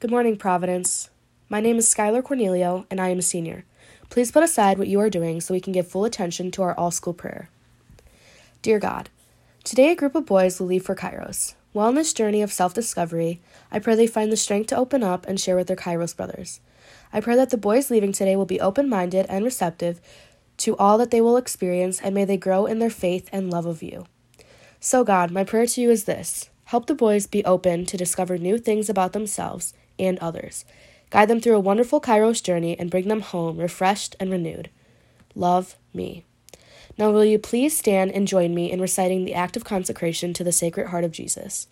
Good morning, Providence. My name is Skylar Cornelio, and I am a senior. Please put aside what you are doing so we can give full attention to our all school prayer. Dear God, today a group of boys will leave for Kairos. While on this journey of self discovery, I pray they find the strength to open up and share with their Kairos brothers. I pray that the boys leaving today will be open minded and receptive to all that they will experience, and may they grow in their faith and love of you. So, God, my prayer to you is this help the boys be open to discover new things about themselves and others. Guide them through a wonderful Kairos journey and bring them home refreshed and renewed. Love me. Now, will you please stand and join me in reciting the act of consecration to the Sacred Heart of Jesus?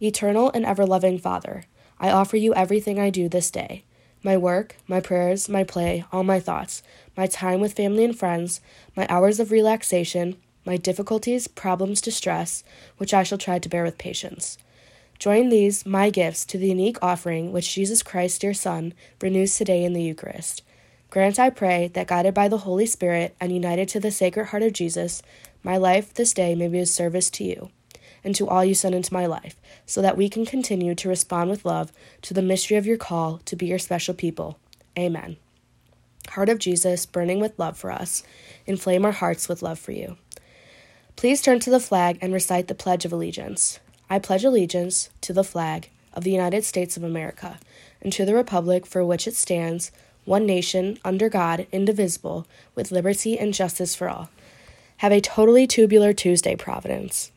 Eternal and ever loving Father, I offer you everything I do this day my work, my prayers, my play, all my thoughts, my time with family and friends, my hours of relaxation, my difficulties, problems, distress, which I shall try to bear with patience. Join these, my gifts, to the unique offering which Jesus Christ, your Son, renews today in the Eucharist. Grant, I pray, that guided by the Holy Spirit and united to the Sacred Heart of Jesus, my life this day may be of service to you and to all you send into my life, so that we can continue to respond with love to the mystery of your call to be your special people. Amen. Heart of Jesus, burning with love for us, inflame our hearts with love for you. Please turn to the flag and recite the Pledge of Allegiance. I pledge allegiance to the flag of the United States of America and to the republic for which it stands, one nation, under God, indivisible, with liberty and justice for all. Have a totally tubular Tuesday, Providence.